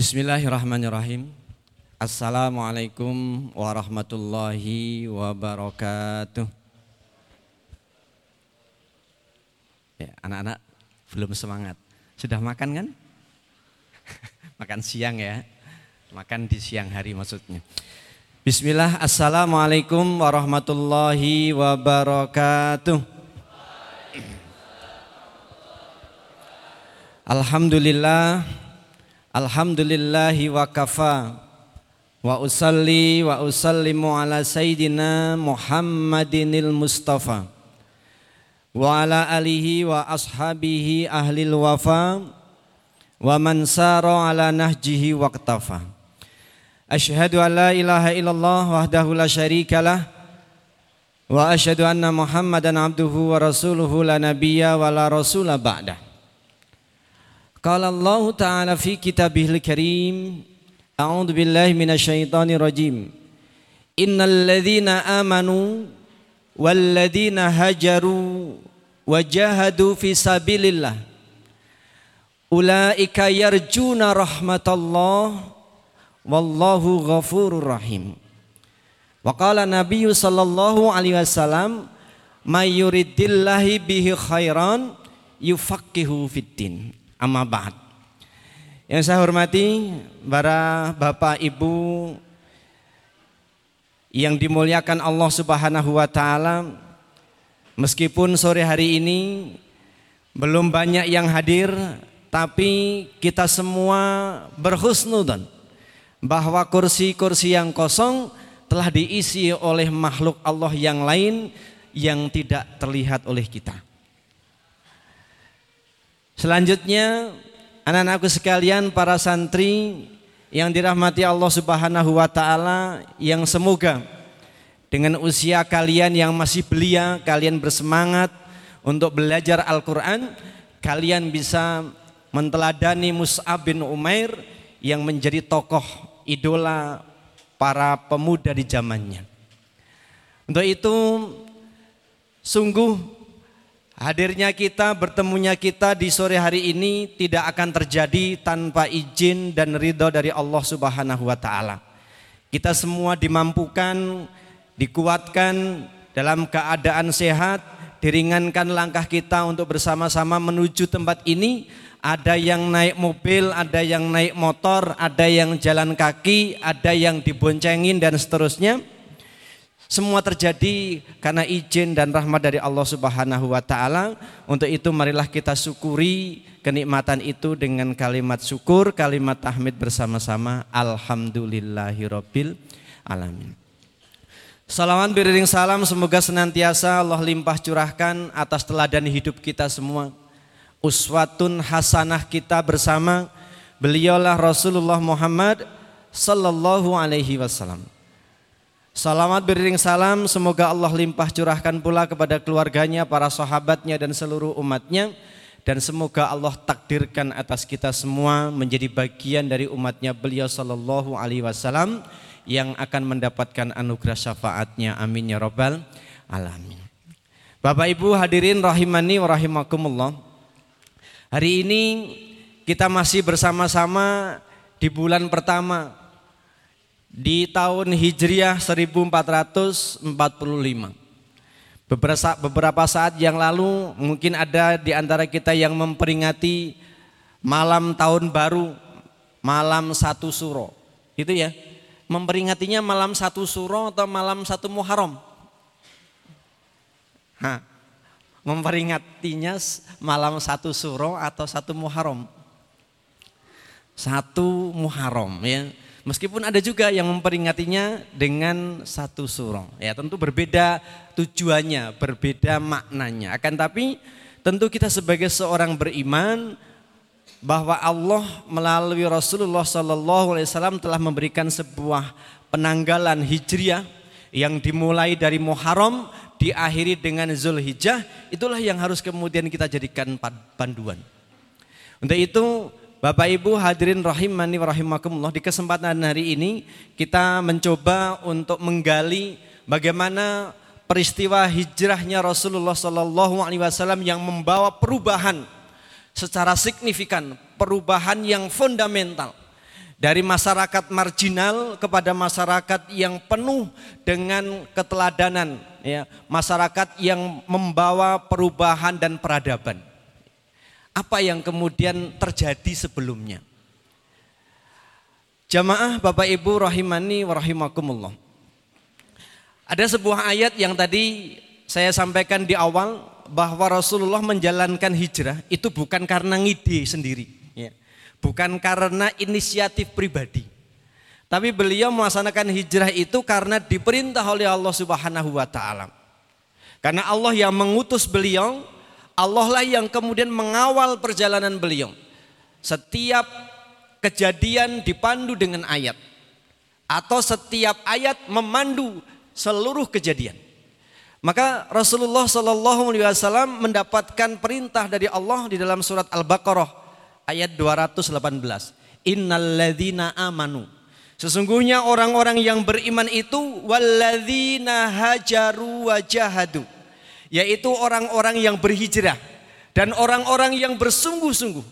Bismillahirrahmanirrahim. Assalamualaikum warahmatullahi wabarakatuh. Ya, anak-anak belum semangat. Sudah makan kan? makan siang ya. Makan di siang hari maksudnya. Bismillah, Assalamualaikum warahmatullahi wabarakatuh. Alhamdulillah Alhamdulillahi wa kafa. Wa usalli wa usallimu ala sayyidina Muhammadinil Mustafa. Wa ala alihi wa ashabihi ahlil wafa. Wa man sara ala nahjihi waqtafa Ashhadu an la ilaha illallah wahdahu la syarikalah Wa ashhadu anna Muhammadan abduhu wa rasuluhu la nabiyya wa la rasula ba'dah قال الله تعالى في كتابه الكريم أعوذ بالله من الشيطان الرجيم إن الذين آمنوا والذين هجروا وجاهدوا في سبيل الله أولئك يرجون رحمة الله والله غفور رحيم وقال النبي صلى الله عليه وسلم ما يريد الله به خيرا يفقه في الدين amma ba'd. Yang saya hormati para bapak ibu yang dimuliakan Allah Subhanahu wa taala. Meskipun sore hari ini belum banyak yang hadir, tapi kita semua berhusnudan bahwa kursi-kursi yang kosong telah diisi oleh makhluk Allah yang lain yang tidak terlihat oleh kita. Selanjutnya anak-anakku sekalian para santri yang dirahmati Allah Subhanahu wa taala yang semoga dengan usia kalian yang masih belia kalian bersemangat untuk belajar Al-Qur'an kalian bisa menteladani Mus'ab bin Umair yang menjadi tokoh idola para pemuda di zamannya. Untuk itu sungguh Hadirnya kita, bertemunya kita di sore hari ini tidak akan terjadi tanpa izin dan ridho dari Allah Subhanahu wa taala. Kita semua dimampukan, dikuatkan dalam keadaan sehat, diringankan langkah kita untuk bersama-sama menuju tempat ini. Ada yang naik mobil, ada yang naik motor, ada yang jalan kaki, ada yang diboncengin dan seterusnya. Semua terjadi karena izin dan rahmat dari Allah Subhanahu wa taala. Untuk itu marilah kita syukuri kenikmatan itu dengan kalimat syukur, kalimat tahmid bersama-sama. Alhamdulillahirabbil alamin. Salawat beriring salam semoga senantiasa Allah limpah curahkan atas teladan hidup kita semua. Uswatun hasanah kita bersama beliaulah Rasulullah Muhammad sallallahu alaihi wasallam. Salamat beriring salam semoga Allah limpah curahkan pula kepada keluarganya, para sahabatnya dan seluruh umatnya dan semoga Allah takdirkan atas kita semua menjadi bagian dari umatnya beliau sallallahu alaihi wasallam yang akan mendapatkan anugerah syafaatnya amin ya rabbal alamin. Bapak Ibu hadirin rahimani wa rahimakumullah. Hari ini kita masih bersama-sama di bulan pertama di tahun Hijriah 1445. Beberapa, beberapa saat yang lalu mungkin ada di antara kita yang memperingati malam tahun baru, malam satu suro. Itu ya. Memperingatinya malam satu suro atau malam satu Muharram? Hah. Memperingatinya malam satu suro atau satu Muharram? Satu Muharram ya Meskipun ada juga yang memperingatinya dengan satu surah. Ya tentu berbeda tujuannya, berbeda maknanya. Akan tapi tentu kita sebagai seorang beriman bahwa Allah melalui Rasulullah Sallallahu Alaihi Wasallam telah memberikan sebuah penanggalan hijriah yang dimulai dari Muharram diakhiri dengan Zulhijjah itulah yang harus kemudian kita jadikan panduan. Untuk itu Bapak Ibu hadirin rahimani wa rahimakumullah di kesempatan hari ini kita mencoba untuk menggali bagaimana peristiwa hijrahnya Rasulullah Sallallahu Alaihi Wasallam yang membawa perubahan secara signifikan, perubahan yang fundamental Dari masyarakat marginal kepada masyarakat yang penuh dengan keteladanan, ya, masyarakat yang membawa perubahan dan peradaban. Apa yang kemudian terjadi sebelumnya? Jamaah Bapak Ibu rahimani wa. Ada sebuah ayat yang tadi saya sampaikan di awal bahwa Rasulullah menjalankan hijrah itu bukan karena ngide sendiri bukan karena inisiatif pribadi. Tapi beliau melaksanakan hijrah itu karena diperintah oleh Allah Subhanahu wa taala. Karena Allah yang mengutus beliau, Allah lah yang kemudian mengawal perjalanan beliau. Setiap kejadian dipandu dengan ayat atau setiap ayat memandu seluruh kejadian. Maka Rasulullah Shallallahu Alaihi Wasallam mendapatkan perintah dari Allah di dalam surat Al-Baqarah ayat 218. Innalladzina amanu. Sesungguhnya orang-orang yang beriman itu walladzina hajaru wajahadu. Yaitu orang-orang yang berhijrah dan orang-orang yang bersungguh-sungguh.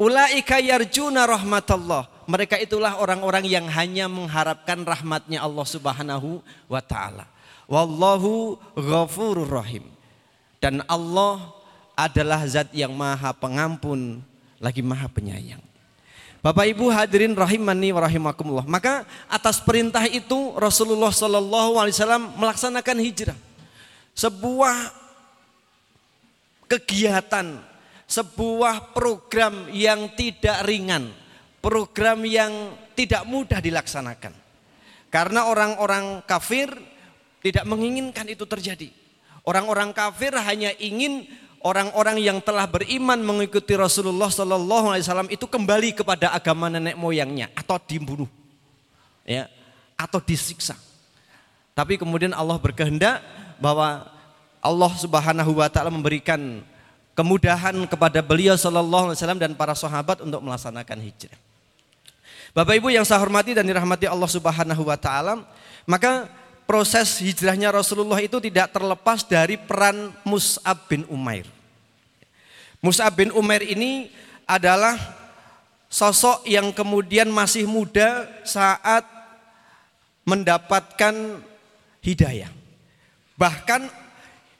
Ulaika yarjuna rahmatallah. Mereka itulah orang-orang yang hanya mengharapkan rahmatnya Allah Subhanahu wa taala. Wallahu ghafurur rahim. Dan Allah adalah zat yang maha pengampun lagi maha penyayang. Bapak Ibu hadirin rahimani wa rahimakumullah. Maka atas perintah itu Rasulullah Shallallahu alaihi wasallam melaksanakan hijrah. Sebuah kegiatan, sebuah program yang tidak ringan, program yang tidak mudah dilaksanakan. Karena orang-orang kafir tidak menginginkan itu terjadi. Orang-orang kafir hanya ingin orang-orang yang telah beriman mengikuti Rasulullah Shallallahu Alaihi Wasallam itu kembali kepada agama nenek moyangnya atau dibunuh, ya, atau disiksa. Tapi kemudian Allah berkehendak bahwa Allah Subhanahu Wa Taala memberikan kemudahan kepada beliau Shallallahu Alaihi Wasallam dan para sahabat untuk melaksanakan hijrah. Bapak Ibu yang saya hormati dan dirahmati Allah Subhanahu Wa Taala, maka proses hijrahnya Rasulullah itu tidak terlepas dari peran Mus'ab bin Umair. Mus'ab bin Umair ini adalah sosok yang kemudian masih muda saat mendapatkan hidayah. Bahkan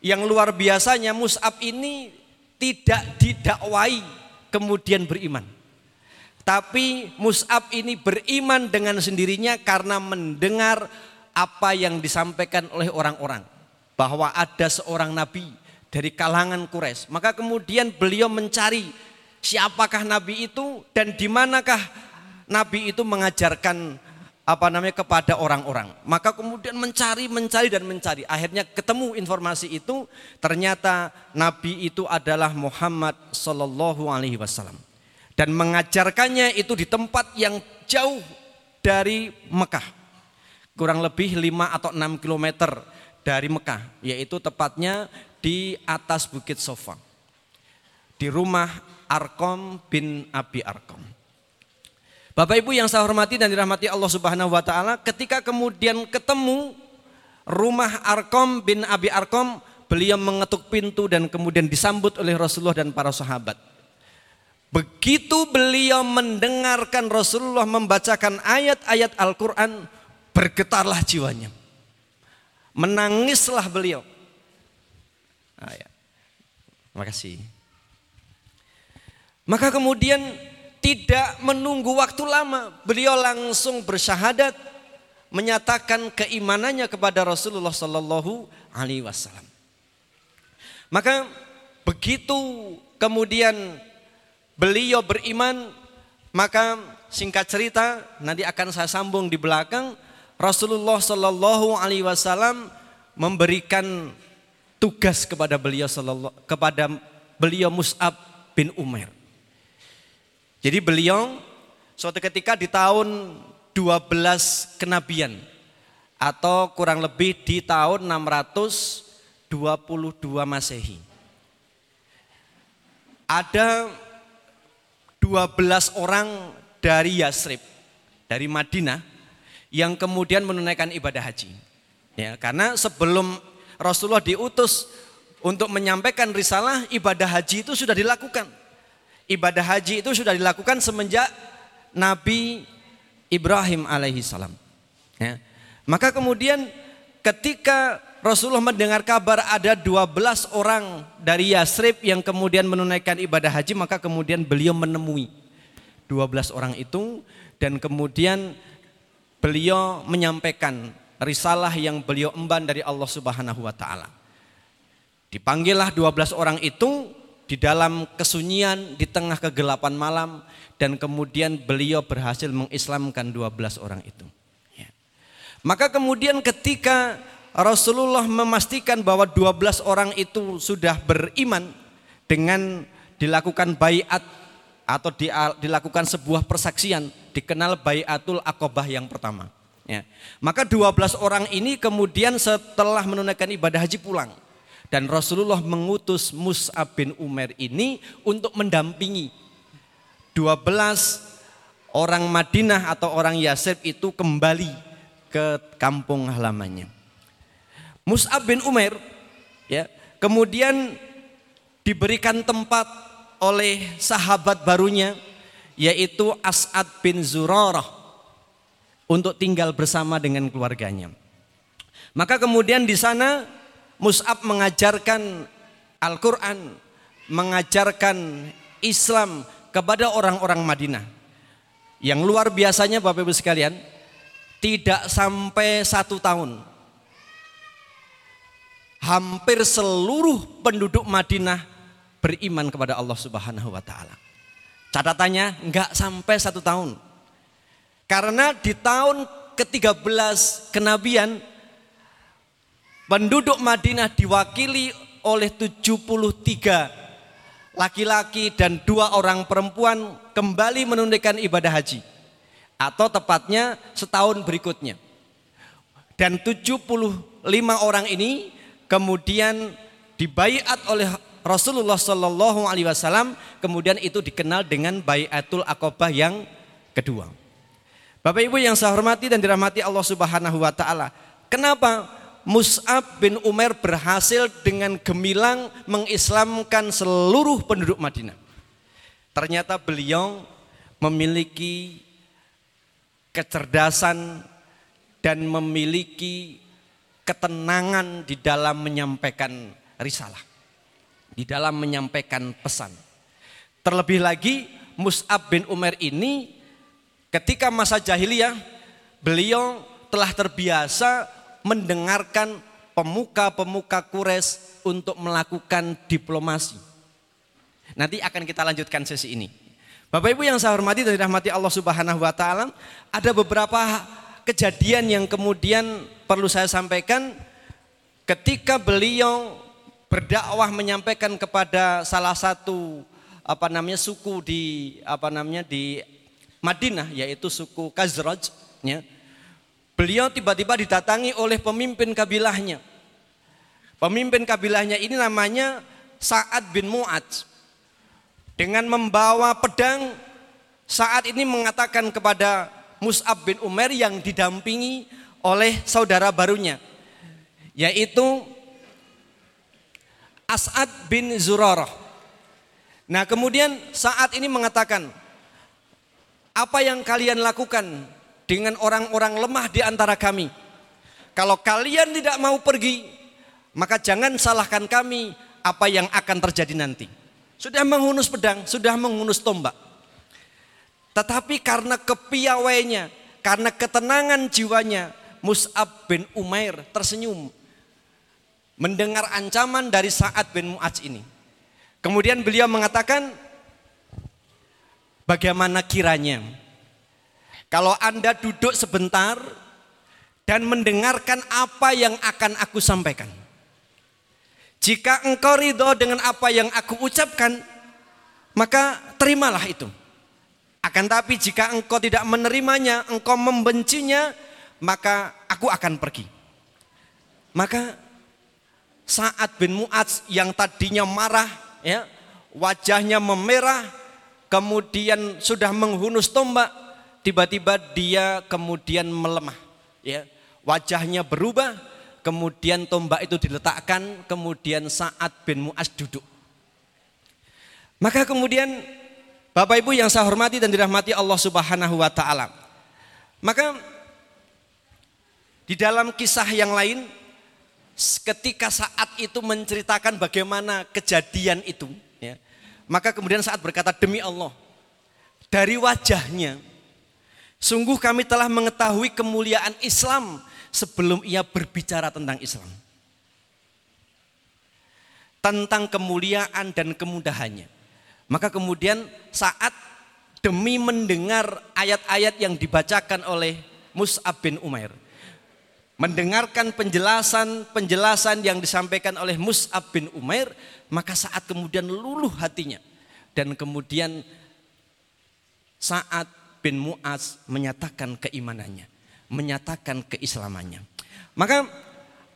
yang luar biasanya Mus'ab ini tidak didakwai kemudian beriman. Tapi Mus'ab ini beriman dengan sendirinya karena mendengar apa yang disampaikan oleh orang-orang bahwa ada seorang nabi dari kalangan Quraisy. Maka kemudian beliau mencari siapakah nabi itu dan di manakah nabi itu mengajarkan apa namanya kepada orang-orang. Maka kemudian mencari, mencari dan mencari. Akhirnya ketemu informasi itu. Ternyata Nabi itu adalah Muhammad Sallallahu Alaihi Wasallam dan mengajarkannya itu di tempat yang jauh dari Mekah kurang lebih 5 atau 6 km dari Mekah, yaitu tepatnya di atas Bukit Sofa. Di rumah Arkom bin Abi Arkom. Bapak Ibu yang saya hormati dan dirahmati Allah Subhanahu wa taala, ketika kemudian ketemu rumah Arkom bin Abi Arkom, beliau mengetuk pintu dan kemudian disambut oleh Rasulullah dan para sahabat. Begitu beliau mendengarkan Rasulullah membacakan ayat-ayat Al-Quran, bergetarlah jiwanya. Menangislah beliau. Ah, ya. Terima kasih. Maka kemudian tidak menunggu waktu lama, beliau langsung bersyahadat menyatakan keimanannya kepada Rasulullah Sallallahu Alaihi Wasallam. Maka begitu kemudian beliau beriman, maka singkat cerita nanti akan saya sambung di belakang Rasulullah Shallallahu Alaihi Wasallam memberikan tugas kepada beliau kepada beliau Mus'ab bin Umar. Jadi beliau suatu ketika di tahun 12 kenabian atau kurang lebih di tahun 622 Masehi. Ada 12 orang dari Yasrib, dari Madinah yang kemudian menunaikan ibadah haji. Ya, karena sebelum Rasulullah diutus untuk menyampaikan risalah, ibadah haji itu sudah dilakukan. Ibadah haji itu sudah dilakukan semenjak Nabi Ibrahim alaihi salam. Ya. Maka kemudian ketika Rasulullah mendengar kabar ada 12 orang dari Yasrib yang kemudian menunaikan ibadah haji maka kemudian beliau menemui 12 orang itu dan kemudian beliau menyampaikan risalah yang beliau emban dari Allah Subhanahu wa taala. Dipanggillah 12 orang itu di dalam kesunyian di tengah kegelapan malam dan kemudian beliau berhasil mengislamkan 12 orang itu. Ya. Maka kemudian ketika Rasulullah memastikan bahwa 12 orang itu sudah beriman dengan dilakukan bayat atau dilakukan sebuah persaksian dikenal bayatul akobah yang pertama. Ya. Maka 12 orang ini kemudian setelah menunaikan ibadah haji pulang. Dan Rasulullah mengutus Mus'ab bin Umar ini untuk mendampingi 12 orang Madinah atau orang Yasib itu kembali ke kampung halamannya. Mus'ab bin Umair ya, kemudian diberikan tempat oleh sahabat barunya yaitu As'ad bin Zurarah untuk tinggal bersama dengan keluarganya. Maka kemudian di sana Mus'ab mengajarkan Al-Quran, mengajarkan Islam kepada orang-orang Madinah. Yang luar biasanya Bapak Ibu sekalian, tidak sampai satu tahun hampir seluruh penduduk Madinah beriman kepada Allah Subhanahu wa taala. Catatannya enggak sampai satu tahun. Karena di tahun ke-13 kenabian penduduk Madinah diwakili oleh 73 laki-laki dan dua orang perempuan kembali menunaikan ibadah haji atau tepatnya setahun berikutnya. Dan 75 orang ini kemudian dibaiat oleh Rasulullah Shallallahu Alaihi Wasallam, kemudian itu dikenal dengan bayatul akobah yang kedua. Bapak Ibu yang saya hormati dan dirahmati Allah Subhanahu Wa Taala, kenapa Mus'ab bin Umar berhasil dengan gemilang mengislamkan seluruh penduduk Madinah? Ternyata beliau memiliki kecerdasan dan memiliki ketenangan di dalam menyampaikan risalah, di dalam menyampaikan pesan. Terlebih lagi Mus'ab bin Umar ini ketika masa jahiliyah beliau telah terbiasa mendengarkan pemuka-pemuka kures untuk melakukan diplomasi. Nanti akan kita lanjutkan sesi ini. Bapak Ibu yang saya hormati dan dirahmati Allah Subhanahu wa taala, ada beberapa kejadian yang kemudian perlu saya sampaikan ketika beliau berdakwah menyampaikan kepada salah satu apa namanya suku di apa namanya di Madinah yaitu suku Khazraj ya. Beliau tiba-tiba didatangi oleh pemimpin kabilahnya. Pemimpin kabilahnya ini namanya Sa'ad bin Mu'ad. Dengan membawa pedang saat ini mengatakan kepada Mus'ab bin Umar yang didampingi oleh saudara barunya yaitu As'ad bin Zurarah. Nah kemudian saat ini mengatakan apa yang kalian lakukan dengan orang-orang lemah di antara kami. Kalau kalian tidak mau pergi, maka jangan salahkan kami apa yang akan terjadi nanti. Sudah menghunus pedang, sudah menghunus tombak. Tetapi karena kepiawainya, karena ketenangan jiwanya, Mus'ab bin Umair tersenyum mendengar ancaman dari Sa'ad bin Mu'adz ini. Kemudian beliau mengatakan, bagaimana kiranya kalau Anda duduk sebentar dan mendengarkan apa yang akan aku sampaikan. Jika engkau ridho dengan apa yang aku ucapkan, maka terimalah itu. Akan tapi jika engkau tidak menerimanya, engkau membencinya, maka aku akan pergi. Maka saat bin Mu'adz yang tadinya marah, ya, wajahnya memerah, kemudian sudah menghunus tombak, tiba-tiba dia kemudian melemah. Ya, wajahnya berubah, kemudian tombak itu diletakkan, kemudian saat bin Mu'adz duduk. Maka kemudian Bapak Ibu yang saya hormati dan dirahmati Allah Subhanahu wa taala. Maka di dalam kisah yang lain ketika saat itu menceritakan bagaimana kejadian itu ya, maka kemudian saat berkata demi Allah dari wajahnya sungguh kami telah mengetahui kemuliaan Islam sebelum ia berbicara tentang Islam tentang kemuliaan dan kemudahannya maka kemudian saat demi mendengar ayat-ayat yang dibacakan oleh Mus'ab bin Umair. Mendengarkan penjelasan-penjelasan yang disampaikan oleh Mus'ab bin Umair. Maka saat kemudian luluh hatinya. Dan kemudian saat bin Mu'az menyatakan keimanannya. Menyatakan keislamannya. Maka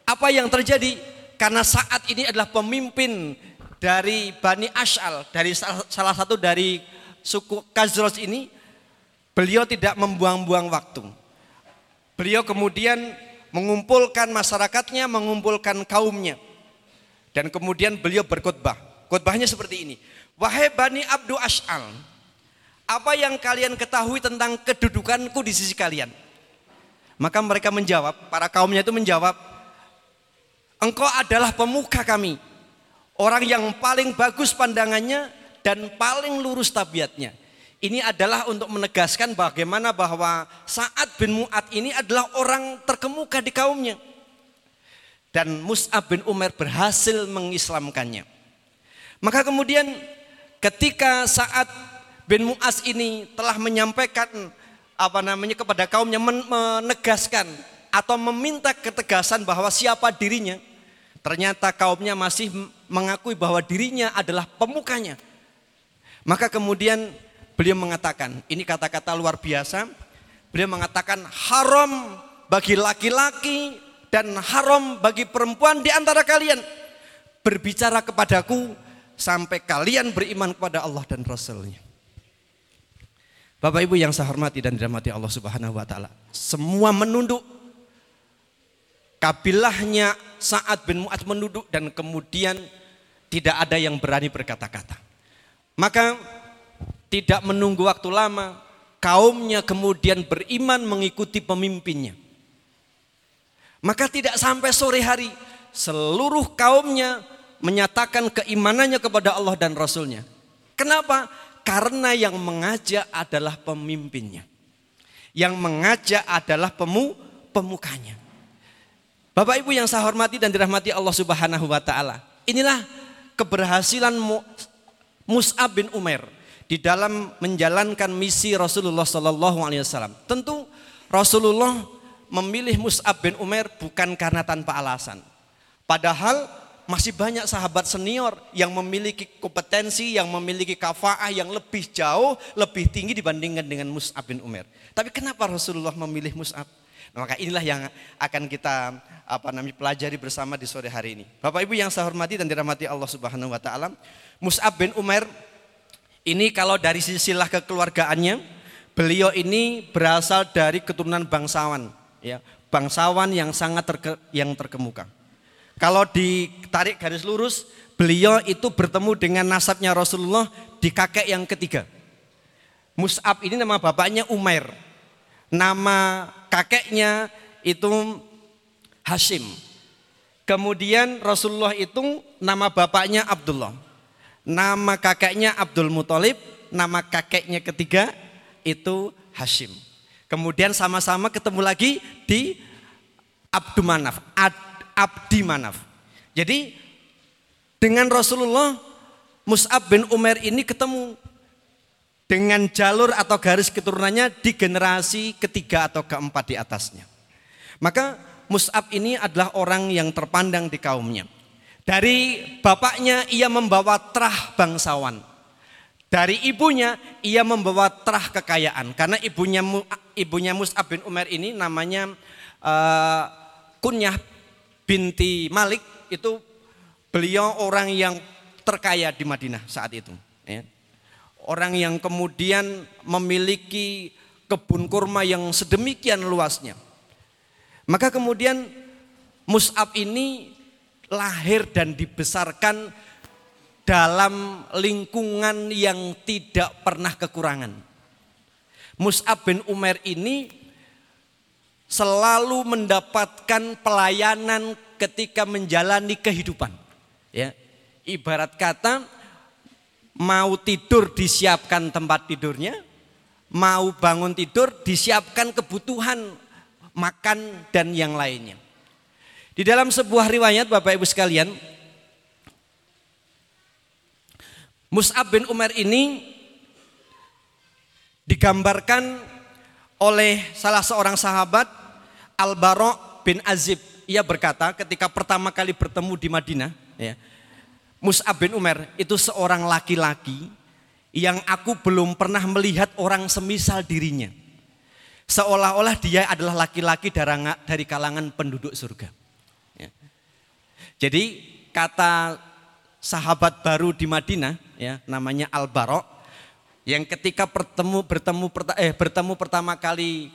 apa yang terjadi? Karena saat ini adalah pemimpin dari Bani Ash'al, dari salah satu dari suku Kazros ini, beliau tidak membuang-buang waktu. Beliau kemudian mengumpulkan masyarakatnya, mengumpulkan kaumnya. Dan kemudian beliau berkhutbah. Khutbahnya seperti ini. Wahai Bani Abdu Ash'al, apa yang kalian ketahui tentang kedudukanku di sisi kalian? Maka mereka menjawab, para kaumnya itu menjawab, engkau adalah pemuka kami, Orang yang paling bagus pandangannya dan paling lurus tabiatnya. Ini adalah untuk menegaskan bagaimana bahwa saat bin Mu'ad ini adalah orang terkemuka di kaumnya. Dan Mus'ab bin Umar berhasil mengislamkannya. Maka kemudian ketika saat bin Mu'az ini telah menyampaikan apa namanya kepada kaumnya menegaskan atau meminta ketegasan bahwa siapa dirinya, Ternyata kaumnya masih mengakui bahwa dirinya adalah pemukanya. Maka kemudian beliau mengatakan, ini kata-kata luar biasa. Beliau mengatakan haram bagi laki-laki dan haram bagi perempuan di antara kalian berbicara kepadaku sampai kalian beriman kepada Allah dan Rasulnya. Bapak Ibu yang saya hormati dan dirahmati Allah Subhanahu wa taala, semua menunduk Kabilahnya saat bin Mu'ad menunduk dan kemudian tidak ada yang berani berkata-kata. Maka tidak menunggu waktu lama, kaumnya kemudian beriman mengikuti pemimpinnya. Maka tidak sampai sore hari, seluruh kaumnya menyatakan keimanannya kepada Allah dan Rasulnya. Kenapa? Karena yang mengajak adalah pemimpinnya. Yang mengajak adalah pemu, pemukanya. Bapak Ibu yang saya hormati dan dirahmati Allah Subhanahu wa taala. Inilah keberhasilan Mus'ab bin Umar di dalam menjalankan misi Rasulullah sallallahu alaihi wasallam. Tentu Rasulullah memilih Mus'ab bin Umar bukan karena tanpa alasan. Padahal masih banyak sahabat senior yang memiliki kompetensi, yang memiliki kafaah yang lebih jauh, lebih tinggi dibandingkan dengan Mus'ab bin Umar. Tapi kenapa Rasulullah memilih Mus'ab? Nah, maka inilah yang akan kita apa namanya pelajari bersama di sore hari ini. Bapak Ibu yang saya hormati dan dirahmati Allah Subhanahu wa taala, Mus'ab bin Umar ini kalau dari silsilah kekeluargaannya, beliau ini berasal dari keturunan bangsawan, ya, bangsawan yang sangat terke, yang terkemuka. Kalau ditarik garis lurus, beliau itu bertemu dengan nasabnya Rasulullah di kakek yang ketiga. Mus'ab ini nama bapaknya Umair. Nama kakeknya itu Hashim. Kemudian Rasulullah itu nama bapaknya Abdullah. Nama kakeknya Abdul Muthalib, nama kakeknya ketiga itu Hashim. Kemudian sama-sama ketemu lagi di Abdu Manaf, Ad, Abdi Manaf. Jadi dengan Rasulullah Mus'ab bin Umar ini ketemu dengan jalur atau garis keturunannya di generasi ketiga atau keempat di atasnya. Maka Mus'ab ini adalah orang yang terpandang di kaumnya. Dari bapaknya ia membawa terah bangsawan. Dari ibunya ia membawa terah kekayaan. Karena ibunya ibunya Mus'ab bin Umar ini namanya uh, Kunyah binti Malik itu beliau orang yang terkaya di Madinah saat itu. Ya Orang yang kemudian memiliki kebun kurma yang sedemikian luasnya. Maka kemudian Mus'ab ini lahir dan dibesarkan dalam lingkungan yang tidak pernah kekurangan. Mus'ab bin Umar ini selalu mendapatkan pelayanan ketika menjalani kehidupan. Ya. Ibarat kata mau tidur disiapkan tempat tidurnya, mau bangun tidur disiapkan kebutuhan makan dan yang lainnya. Di dalam sebuah riwayat Bapak Ibu sekalian, Mus'ab bin Umar ini digambarkan oleh salah seorang sahabat Al-Bara' bin Azib. Ia berkata ketika pertama kali bertemu di Madinah, ya, Mus'ab bin Umar itu seorang laki-laki yang aku belum pernah melihat orang semisal dirinya. Seolah-olah dia adalah laki-laki dari kalangan penduduk surga. Ya. Jadi kata sahabat baru di Madinah ya namanya Al Barok yang ketika bertemu bertemu eh bertemu pertama kali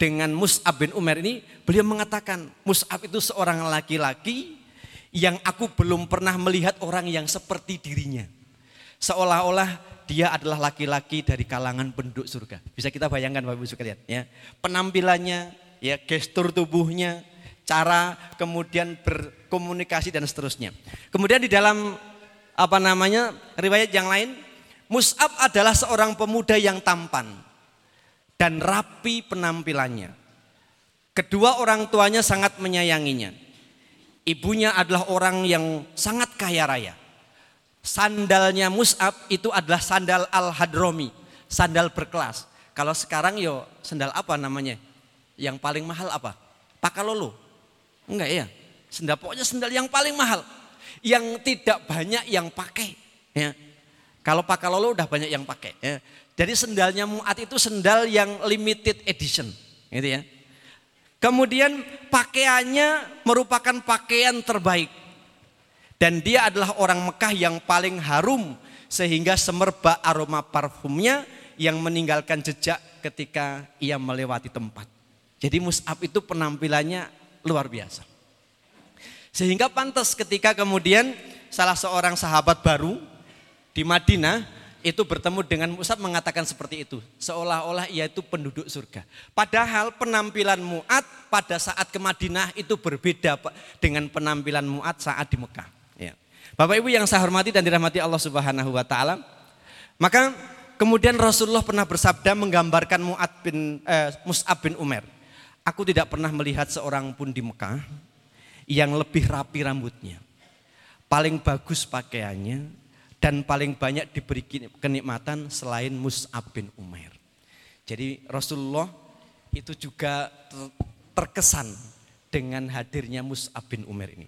dengan Mus'ab bin Umar ini beliau mengatakan Mus'ab itu seorang laki-laki yang aku belum pernah melihat orang yang seperti dirinya. Seolah-olah dia adalah laki-laki dari kalangan penduduk surga. Bisa kita bayangkan Bapak Ibu sekalian ya. Penampilannya, ya gestur tubuhnya, cara kemudian berkomunikasi dan seterusnya. Kemudian di dalam apa namanya riwayat yang lain, Mus'ab adalah seorang pemuda yang tampan dan rapi penampilannya. Kedua orang tuanya sangat menyayanginya. Ibunya adalah orang yang sangat kaya raya. Sandalnya Mus'ab itu adalah sandal Al-Hadromi, sandal berkelas. Kalau sekarang yo sandal apa namanya? Yang paling mahal apa? Pakalolo. Enggak ya. Sendal pokoknya sendal yang paling mahal. Yang tidak banyak yang pakai. Ya. Kalau pakalolo udah banyak yang pakai. Ya. Jadi sendalnya Muat itu sendal yang limited edition. Gitu ya. Kemudian pakaiannya merupakan pakaian terbaik. Dan dia adalah orang Mekah yang paling harum sehingga semerbak aroma parfumnya yang meninggalkan jejak ketika ia melewati tempat. Jadi Mus'ab itu penampilannya luar biasa. Sehingga pantas ketika kemudian salah seorang sahabat baru di Madinah itu bertemu dengan Mus'ab mengatakan seperti itu. Seolah-olah ia itu penduduk surga. Padahal penampilan Mu'ad pada saat ke Madinah itu berbeda dengan penampilan Mu'ad saat di Mekah. Ya. Bapak Ibu yang saya hormati dan dirahmati Allah Subhanahu wa taala. Maka kemudian Rasulullah pernah bersabda menggambarkan Mu'ad bin eh, Mus'ab bin Umar. Aku tidak pernah melihat seorang pun di Mekah yang lebih rapi rambutnya, paling bagus pakaiannya, dan paling banyak diberi kenikmatan selain Mus'ab bin Umair. Jadi Rasulullah itu juga terkesan dengan hadirnya Mus'ab bin Umair ini.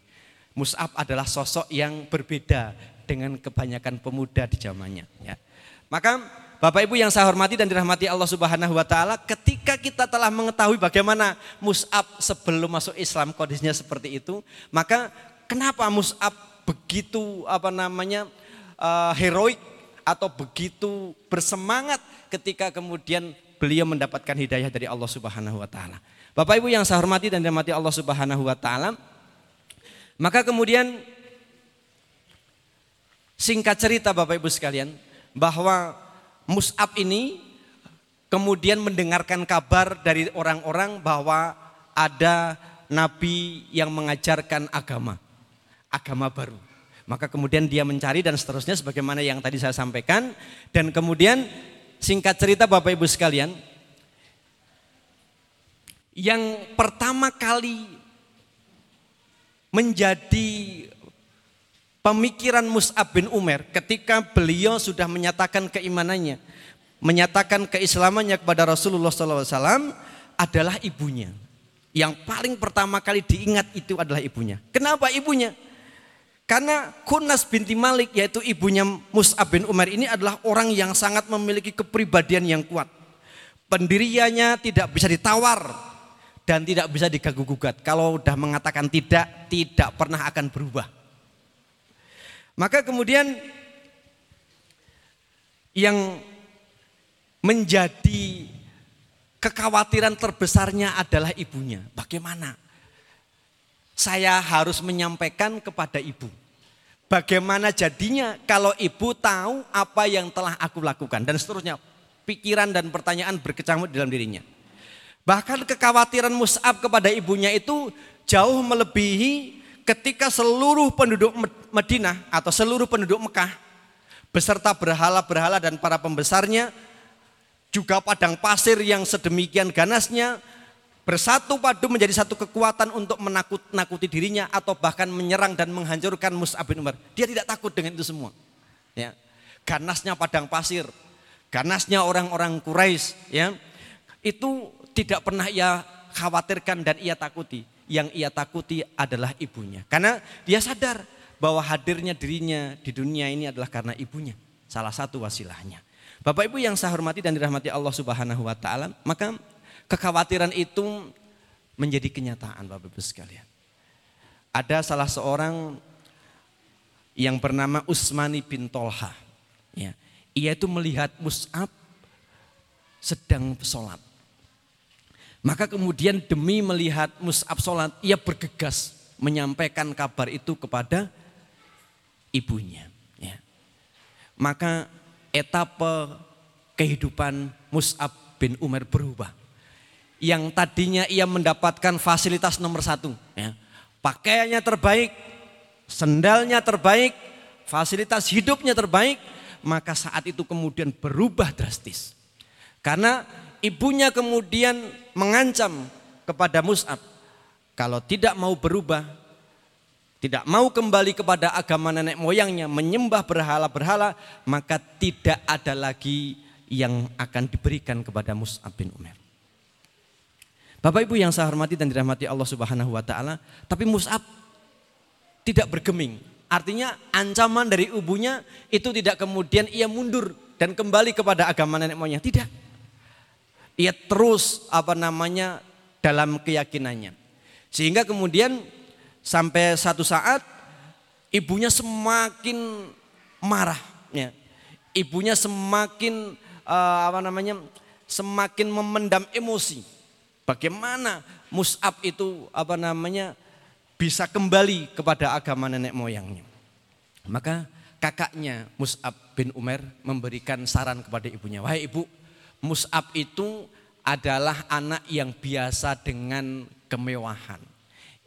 Mus'ab adalah sosok yang berbeda dengan kebanyakan pemuda di zamannya. Ya. Maka Bapak Ibu yang saya hormati dan dirahmati Allah Subhanahu wa taala, ketika kita telah mengetahui bagaimana Mus'ab sebelum masuk Islam kondisinya seperti itu, maka kenapa Mus'ab begitu apa namanya uh, heroik atau begitu bersemangat ketika kemudian beliau mendapatkan hidayah dari Allah Subhanahu wa taala. Bapak Ibu yang saya hormati dan dirahmati Allah Subhanahu wa taala, maka kemudian singkat cerita Bapak Ibu sekalian bahwa Mus'ab ini kemudian mendengarkan kabar dari orang-orang bahwa ada nabi yang mengajarkan agama, agama baru. Maka kemudian dia mencari dan seterusnya sebagaimana yang tadi saya sampaikan dan kemudian singkat cerita Bapak Ibu sekalian yang pertama kali menjadi pemikiran Mus'ab bin Umar ketika beliau sudah menyatakan keimanannya, menyatakan keislamannya kepada Rasulullah SAW adalah ibunya. Yang paling pertama kali diingat itu adalah ibunya. Kenapa ibunya? Karena Kunas binti Malik yaitu ibunya Mus'ab bin Umar ini adalah orang yang sangat memiliki kepribadian yang kuat. Pendiriannya tidak bisa ditawar dan tidak bisa diganggu gugat. Kalau sudah mengatakan tidak, tidak pernah akan berubah. Maka kemudian yang menjadi kekhawatiran terbesarnya adalah ibunya. Bagaimana? Saya harus menyampaikan kepada ibu. Bagaimana jadinya kalau ibu tahu apa yang telah aku lakukan dan seterusnya. Pikiran dan pertanyaan berkecamuk dalam dirinya. Bahkan kekhawatiran Mus'ab kepada ibunya itu jauh melebihi ketika seluruh penduduk Madinah atau seluruh penduduk Mekah beserta berhala-berhala dan para pembesarnya juga padang pasir yang sedemikian ganasnya bersatu padu menjadi satu kekuatan untuk menakut-nakuti dirinya atau bahkan menyerang dan menghancurkan Mus'ab bin Umar. Dia tidak takut dengan itu semua. Ya. Ganasnya padang pasir, ganasnya orang-orang Quraisy, ya. Itu tidak pernah ia khawatirkan dan ia takuti. Yang ia takuti adalah ibunya. Karena dia sadar bahwa hadirnya dirinya di dunia ini adalah karena ibunya. Salah satu wasilahnya. Bapak Ibu yang saya hormati dan dirahmati Allah Subhanahu wa taala, maka kekhawatiran itu menjadi kenyataan Bapak Ibu sekalian. Ada salah seorang yang bernama Usmani bin Tolha. Ya. Ia itu melihat Mus'ab sedang sholat. Maka kemudian demi melihat Mus'ab sholat, ia bergegas menyampaikan kabar itu kepada ibunya. Ya. Maka etapa kehidupan Mus'ab bin Umar berubah yang tadinya ia mendapatkan fasilitas nomor satu. Ya. Pakaiannya terbaik, sendalnya terbaik, fasilitas hidupnya terbaik, maka saat itu kemudian berubah drastis. Karena ibunya kemudian mengancam kepada Mus'ab, kalau tidak mau berubah, tidak mau kembali kepada agama nenek moyangnya, menyembah berhala-berhala, maka tidak ada lagi yang akan diberikan kepada Mus'ab bin Umar. Bapak Ibu yang saya hormati dan dirahmati Allah Subhanahu wa taala, tapi Mus'ab tidak bergeming. Artinya ancaman dari ibunya itu tidak kemudian ia mundur dan kembali kepada agama nenek moyang. Tidak. Ia terus apa namanya dalam keyakinannya. Sehingga kemudian sampai satu saat ibunya semakin marah ya. Ibunya semakin uh, apa namanya? semakin memendam emosi Bagaimana Mus'ab itu apa namanya bisa kembali kepada agama nenek moyangnya. Maka kakaknya Mus'ab bin Umar memberikan saran kepada ibunya. Wahai ibu, Mus'ab itu adalah anak yang biasa dengan kemewahan.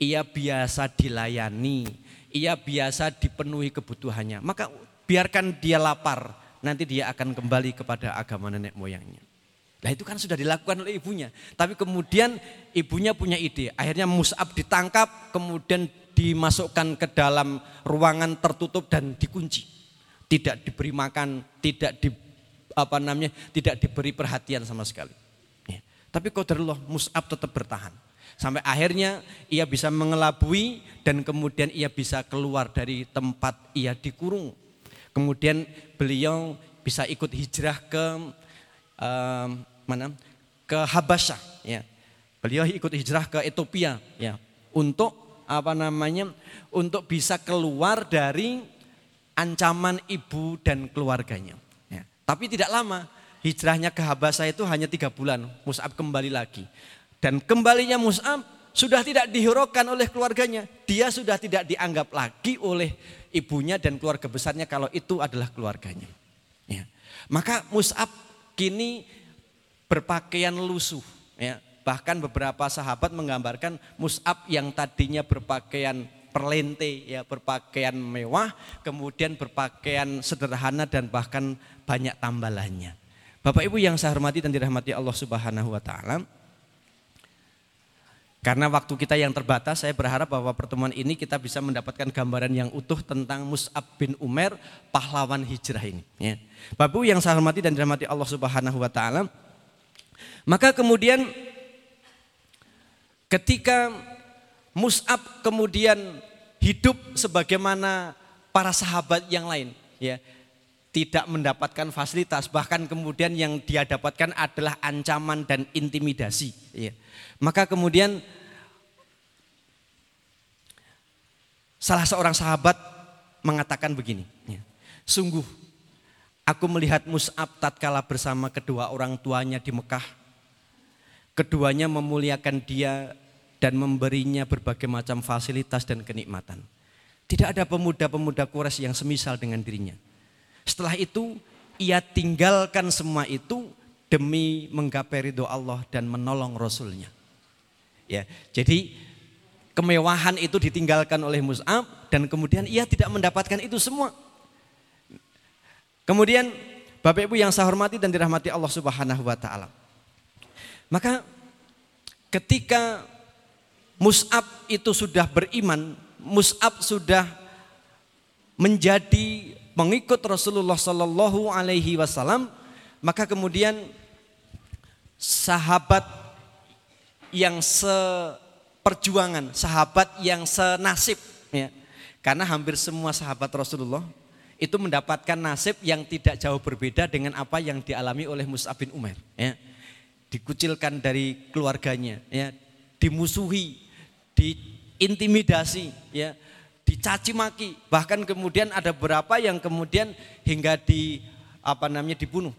Ia biasa dilayani, ia biasa dipenuhi kebutuhannya. Maka biarkan dia lapar, nanti dia akan kembali kepada agama nenek moyangnya. Nah itu kan sudah dilakukan oleh ibunya. Tapi kemudian ibunya punya ide. Akhirnya Mus'ab ditangkap, kemudian dimasukkan ke dalam ruangan tertutup dan dikunci. Tidak diberi makan, tidak di apa namanya, tidak diberi perhatian sama sekali. Ya. Tapi qadarullah Mus'ab tetap bertahan. Sampai akhirnya ia bisa mengelabui dan kemudian ia bisa keluar dari tempat ia dikurung. Kemudian beliau bisa ikut hijrah ke um, mana ke Habasyah ya. Beliau ikut hijrah ke Ethiopia ya untuk apa namanya untuk bisa keluar dari ancaman ibu dan keluarganya. Ya. Tapi tidak lama hijrahnya ke Habasyah itu hanya tiga bulan. Mus'ab kembali lagi dan kembalinya Mus'ab sudah tidak dihiraukan oleh keluarganya. Dia sudah tidak dianggap lagi oleh ibunya dan keluarga besarnya kalau itu adalah keluarganya. Ya. Maka Mus'ab kini berpakaian lusuh. Ya. Bahkan beberapa sahabat menggambarkan Mus'ab yang tadinya berpakaian perlente, ya, berpakaian mewah, kemudian berpakaian sederhana dan bahkan banyak tambalannya. Bapak Ibu yang saya hormati dan dirahmati Allah Subhanahu wa taala. Karena waktu kita yang terbatas, saya berharap bahwa pertemuan ini kita bisa mendapatkan gambaran yang utuh tentang Mus'ab bin Umar, pahlawan hijrah ini. Ya. Bapak yang saya hormati dan dirahmati Allah Subhanahu wa taala, maka kemudian ketika Mus'ab kemudian hidup sebagaimana para sahabat yang lain, ya tidak mendapatkan fasilitas, bahkan kemudian yang dia dapatkan adalah ancaman dan intimidasi. Ya. Maka kemudian salah seorang sahabat mengatakan begini, ya, sungguh aku melihat Mus'ab tatkala bersama kedua orang tuanya di Mekah Keduanya memuliakan dia dan memberinya berbagai macam fasilitas dan kenikmatan. Tidak ada pemuda-pemuda Quraisy yang semisal dengan dirinya. Setelah itu ia tinggalkan semua itu demi menggapai ridho Allah dan menolong Rasulnya. Ya, jadi kemewahan itu ditinggalkan oleh Mus'ab dan kemudian ia tidak mendapatkan itu semua. Kemudian Bapak Ibu yang saya hormati dan dirahmati Allah Subhanahu wa taala. Maka ketika Mus'ab itu sudah beriman, Mus'ab sudah menjadi pengikut Rasulullah Sallallahu Alaihi Wasallam, maka kemudian sahabat yang seperjuangan, sahabat yang senasib, ya, karena hampir semua sahabat Rasulullah itu mendapatkan nasib yang tidak jauh berbeda dengan apa yang dialami oleh Mus'ab bin Umar. Ya. Dikucilkan dari keluarganya, ya, dimusuhi, di intimidasi, ya, dicaci maki, bahkan kemudian ada beberapa yang kemudian hingga di apa namanya dibunuh.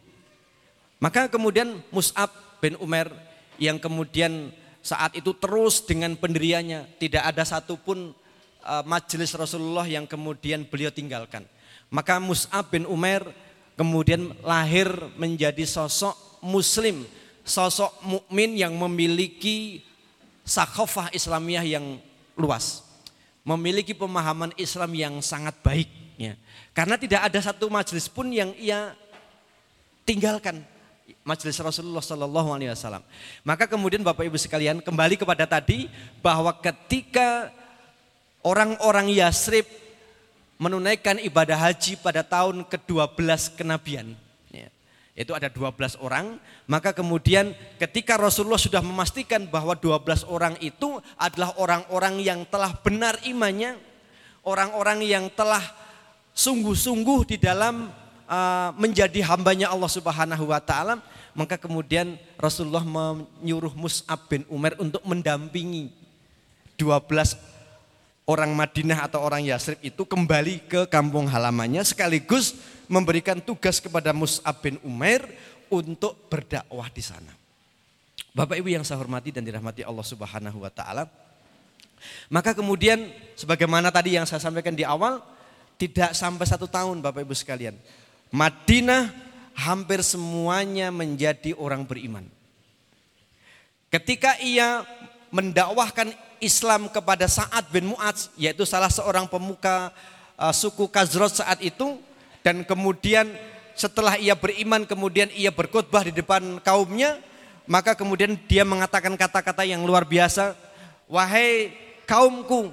Maka kemudian Mus'ab bin Umar yang kemudian saat itu terus dengan pendiriannya, tidak ada satupun uh, majelis Rasulullah yang kemudian beliau tinggalkan. Maka Mus'ab bin Umar kemudian lahir menjadi sosok muslim, sosok mukmin yang memiliki sakhofah Islamiyah yang luas. Memiliki pemahaman Islam yang sangat baik. Ya. Karena tidak ada satu majelis pun yang ia tinggalkan majelis Rasulullah Sallallahu Alaihi Wasallam. Maka kemudian Bapak Ibu sekalian kembali kepada tadi bahwa ketika orang-orang Yasrib menunaikan ibadah haji pada tahun ke-12 kenabian, itu ada 12 orang, maka kemudian ketika Rasulullah sudah memastikan bahwa 12 orang itu adalah orang-orang yang telah benar imannya, orang-orang yang telah sungguh-sungguh di dalam uh, menjadi hambanya Allah Subhanahu wa taala, maka kemudian Rasulullah menyuruh Mus'ab bin Umar untuk mendampingi 12 orang Madinah atau orang Yasrib itu kembali ke kampung halamannya sekaligus memberikan tugas kepada Mus'ab bin Umair untuk berdakwah di sana. Bapak Ibu yang saya hormati dan dirahmati Allah Subhanahu wa taala. Maka kemudian sebagaimana tadi yang saya sampaikan di awal tidak sampai satu tahun Bapak Ibu sekalian. Madinah hampir semuanya menjadi orang beriman. Ketika ia mendakwahkan Islam kepada Sa'ad bin Mu'adz yaitu salah seorang pemuka uh, suku Kazrot saat itu dan kemudian setelah ia beriman kemudian ia berkhutbah di depan kaumnya maka kemudian dia mengatakan kata-kata yang luar biasa. Wahai kaumku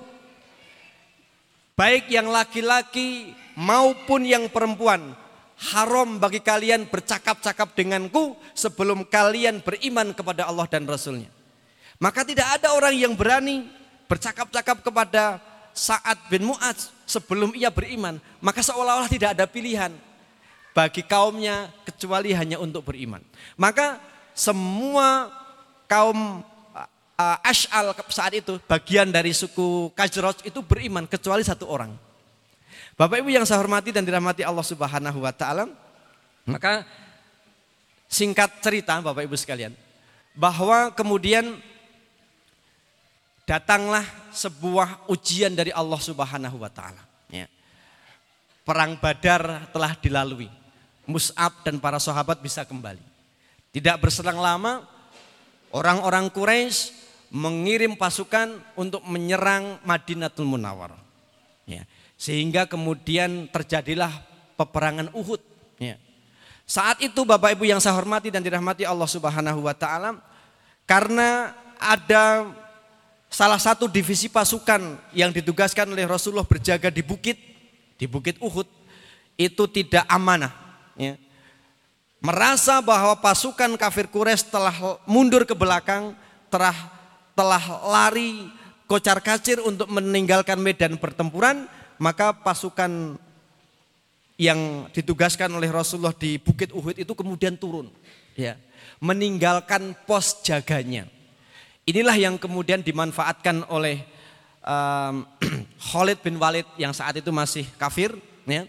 baik yang laki-laki maupun yang perempuan haram bagi kalian bercakap-cakap denganku sebelum kalian beriman kepada Allah dan Rasulnya. Maka tidak ada orang yang berani bercakap-cakap kepada Sa'ad bin Mu'adz sebelum ia beriman. Maka seolah-olah tidak ada pilihan bagi kaumnya kecuali hanya untuk beriman. Maka semua kaum uh, Ash'al saat itu bagian dari suku Kajroj itu beriman kecuali satu orang. Bapak Ibu yang saya hormati dan dirahmati Allah Subhanahu wa taala, maka singkat cerita Bapak Ibu sekalian, bahwa kemudian datanglah sebuah ujian dari Allah Subhanahu wa taala. Ya. Perang Badar telah dilalui. Mus'ab dan para sahabat bisa kembali. Tidak berselang lama orang-orang Quraisy mengirim pasukan untuk menyerang Madinatul Munawwarah. Ya. Sehingga kemudian terjadilah peperangan Uhud. Ya. Saat itu Bapak Ibu yang saya hormati dan dirahmati Allah Subhanahu wa taala karena ada salah satu divisi pasukan yang ditugaskan oleh Rasulullah berjaga di bukit, di bukit Uhud, itu tidak amanah. Ya. Merasa bahwa pasukan kafir Quraisy telah mundur ke belakang, telah, telah lari kocar kacir untuk meninggalkan medan pertempuran, maka pasukan yang ditugaskan oleh Rasulullah di Bukit Uhud itu kemudian turun, ya, meninggalkan pos jaganya. Inilah yang kemudian dimanfaatkan oleh um, Khalid bin Walid yang saat itu masih kafir, ya,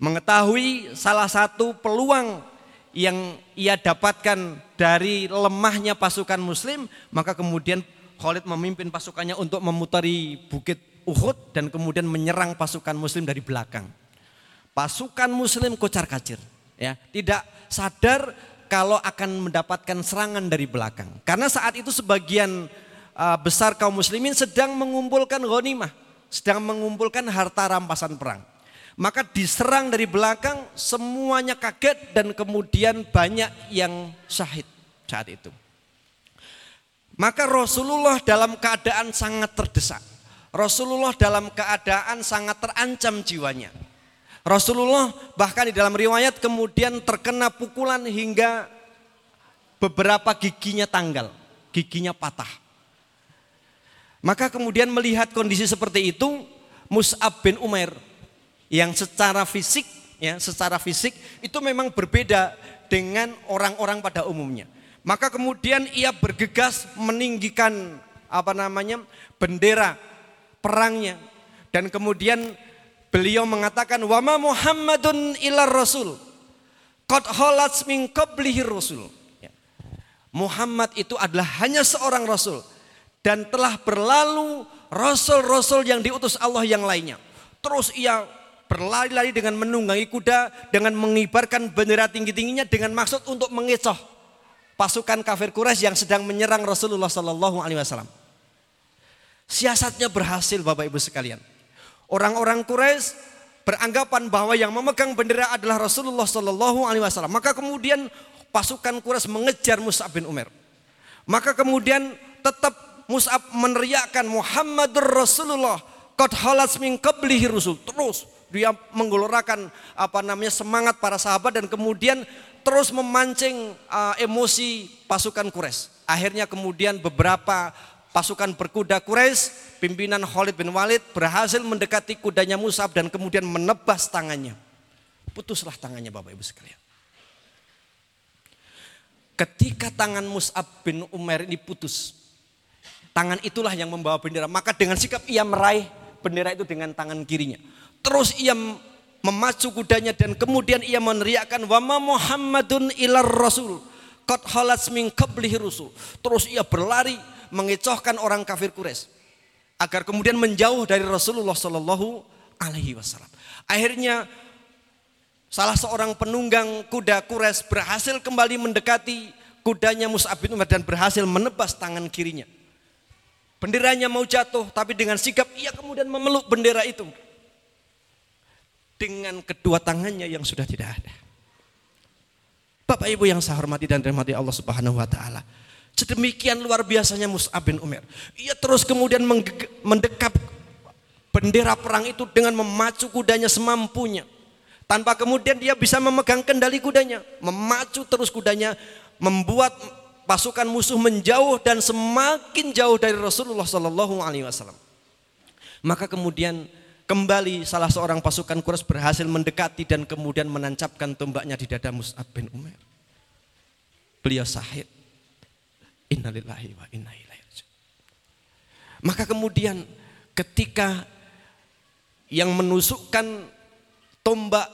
mengetahui salah satu peluang yang ia dapatkan dari lemahnya pasukan Muslim, maka kemudian Khalid memimpin pasukannya untuk memutari bukit Uhud dan kemudian menyerang pasukan muslim dari belakang. Pasukan muslim kocar kacir. Ya, tidak sadar kalau akan mendapatkan serangan dari belakang. Karena saat itu sebagian uh, besar kaum muslimin sedang mengumpulkan ghanimah, sedang mengumpulkan harta rampasan perang. Maka diserang dari belakang, semuanya kaget dan kemudian banyak yang syahid saat itu. Maka Rasulullah dalam keadaan sangat terdesak. Rasulullah dalam keadaan sangat terancam jiwanya. Rasulullah bahkan di dalam riwayat kemudian terkena pukulan hingga beberapa giginya tanggal, giginya patah. Maka kemudian melihat kondisi seperti itu, Mus'ab bin Umair yang secara fisik ya, secara fisik itu memang berbeda dengan orang-orang pada umumnya. Maka kemudian ia bergegas meninggikan apa namanya bendera perangnya dan kemudian Beliau mengatakan wama Muhammadun ilar rasul. Qad khalats min qablihi rasul. Ya. Muhammad itu adalah hanya seorang rasul dan telah berlalu rasul-rasul yang diutus Allah yang lainnya. Terus ia berlari-lari dengan menunggangi kuda dengan mengibarkan bendera tinggi-tingginya dengan maksud untuk mengecoh pasukan kafir Quraisy yang sedang menyerang Rasulullah Sallallahu Alaihi Wasallam. Siasatnya berhasil Bapak Ibu sekalian. Orang-orang Quraisy beranggapan bahwa yang memegang bendera adalah Rasulullah Shallallahu Alaihi Wasallam. Maka kemudian pasukan Quraisy mengejar Mus'ab bin Umar. Maka kemudian tetap Mus'ab meneriakkan Muhammadur Rasulullah qad halas min qablihi. Terus dia menggelorakan apa namanya semangat para sahabat dan kemudian terus memancing uh, emosi pasukan Quraisy. Akhirnya kemudian beberapa pasukan berkuda Quraisy, pimpinan Khalid bin Walid berhasil mendekati kudanya Musab dan kemudian menebas tangannya. Putuslah tangannya Bapak Ibu sekalian. Ketika tangan Mus'ab bin Umar ini putus, tangan itulah yang membawa bendera. Maka dengan sikap ia meraih bendera itu dengan tangan kirinya. Terus ia memacu kudanya dan kemudian ia meneriakkan wama Muhammadun ilar Rasul. Qad halas min qablihi rusul. Terus ia berlari mengecohkan orang kafir Quraisy agar kemudian menjauh dari Rasulullah Shallallahu Alaihi Wasallam. Akhirnya salah seorang penunggang kuda Quraisy berhasil kembali mendekati kudanya Mus'ab bin Umar dan berhasil menebas tangan kirinya. Benderanya mau jatuh, tapi dengan sikap ia kemudian memeluk bendera itu. Dengan kedua tangannya yang sudah tidak ada. Bapak Ibu yang saya hormati dan dirahmati Allah Subhanahu wa taala. Sedemikian luar biasanya Mus'ab bin Umar. Ia terus kemudian mendekap bendera perang itu dengan memacu kudanya semampunya. Tanpa kemudian dia bisa memegang kendali kudanya. Memacu terus kudanya. Membuat pasukan musuh menjauh dan semakin jauh dari Rasulullah Sallallahu Alaihi Wasallam. Maka kemudian kembali salah seorang pasukan Quraisy berhasil mendekati dan kemudian menancapkan tombaknya di dada Mus'ab bin Umar. Beliau sahid. Innalillahi wa inna ilaihi Maka kemudian ketika yang menusukkan tombak